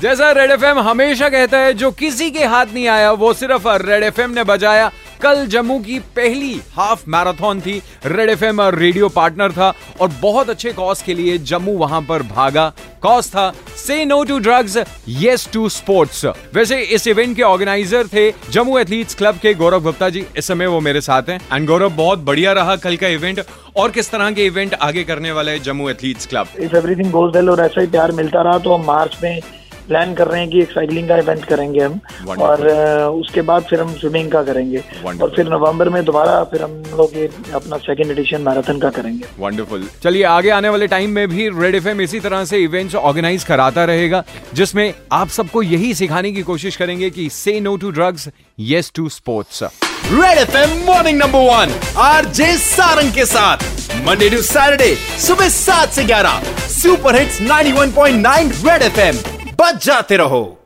जैसा red FM हमेशा कहता है, जो किसी के हाथ नहीं आया, वो सिर्फ़ रेड एफएम ने बजाया। कल जम्मू की पहली हाफ़ मैराथन थी। रेड एफ़ रेडियो पार्टनर था और बहुत अच्छे कॉज के लिए जम्मू वहाँ पर भागा। कॉज था say no to drugs yes to sports वैसे इस इवेंट के ऑर्गेनाइजर थे जम्मू एथलीट्स क्लब के गौरव गुप्ता जी। इस समय वो मेरे साथ हैं। एंड गौरव, बहुत बढ़िया रहा कल का इवेंट और किस तरह के इवेंट आगे करने वाले Jammu athletes club if everything goes well और ऐसा ही प्यार मिलता रहा तो मार्च में प्लान कर रहे हैं कि एक साइकिलिंग का इवेंट करेंगे हम। Wonderful. और उसके बाद फिर हम स्विमिंग का करेंगे। Wonderful. और फिर नवंबर में दोबारा फिर हम लोग अपना सेकेंड एडिशन मैराथन का करेंगे। वंडरफुल चलिए आगे आने वाले टाइम में भी रेड एफएम इसी तरह से इवेंट्स ऑर्गेनाइज कराता रहेगा जिसमें आप सबको यही सिखाने की कोशिश करेंगे कि say no to drugs yes to sports red FM morning number one R J Sarang के साथ। मंडे टू सैटरडे सुबह सात से ग्यारह। सुपर हिट्स 91.9 रेड एफएम बच जाते रहो।